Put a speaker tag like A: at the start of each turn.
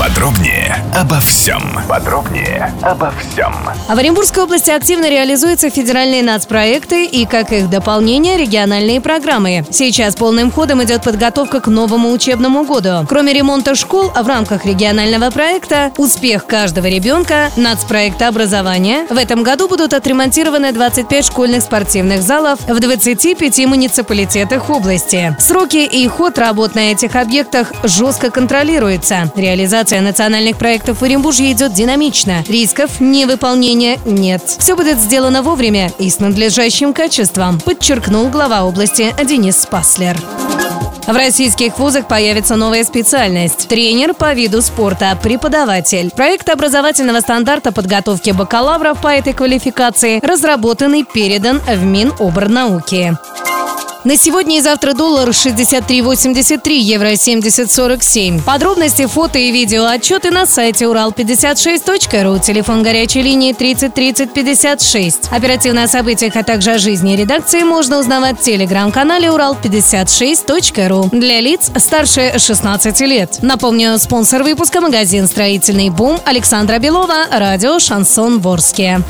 A: Подробнее обо всем. Подробнее обо всем.
B: А в Оренбургской области активно реализуются федеральные нацпроекты и, как их дополнение, региональные программы. Сейчас полным ходом идет подготовка к новому учебному году. Кроме ремонта школ, в рамках регионального проекта «Успех каждого ребенка» нацпроекта образования в этом году будут отремонтированы 25 школьных спортивных залов в 25 муниципалитетах области. Сроки и ход работ на этих объектах жестко контролируются. Реализация национальных проектов в Оренбурге идет динамично. Рисков невыполнения нет. Все будет сделано вовремя и с надлежащим качеством, подчеркнул глава области Денис Спаслер. В российских вузах появится новая специальность – тренер по виду спорта, преподаватель. Проект образовательного стандарта подготовки бакалавров по этой квалификации разработан и передан в Миноборнауки. На сегодня и завтра доллар 63.83, евро 70.47. Подробности, фото и видео отчеты на сайте урал56.ру, телефон горячей линии 30 30 56. Оперативно о событиях, а также о жизни редакции можно узнавать в телеграм-канале урал56.ру для лиц старше 16 лет. Напомню, спонсор выпуска магазин «Строительный бум» Александра Белова, радио «Шансон Ворске».